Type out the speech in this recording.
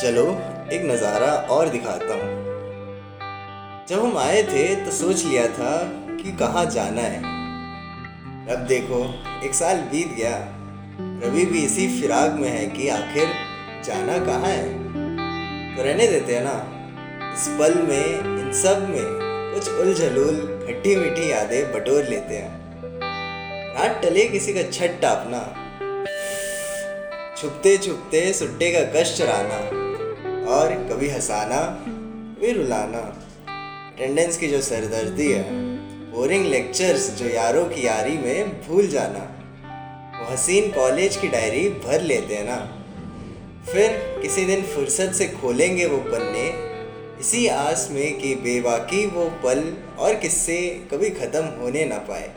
चलो, एक नज़ारा और दिखाता हूँ। जब हम आए थे तो सोच लिया था कि कहाँ जाना है। अब देखो, एक साल बीत गया। रवि भी इसी फिराक में है कि आखिर जाना कहाँ है? तो रहने देते हैं ना। इस पल में, इन सब में कुछ उलझलूल खट्टी मीठी यादें बटोर लेते हैं। रात टले किसी का छठ टापना। छुपते छुपते सुट्टे का कष्ट चराना। कभी हंसाना कभी रुलाना। अटेंडेंस की जो सरदर्दी है बोरिंग लेक्चर्स जो यारों की यारी में भूल जाना, वो हसीन कॉलेज की डायरी भर लेते हैं ना। फिर किसी दिन फुर्सत से खोलेंगे वो पन्ने, इसी आस में कि बेबाकी वो पल और किस्से कभी ख़त्म होने ना पाए।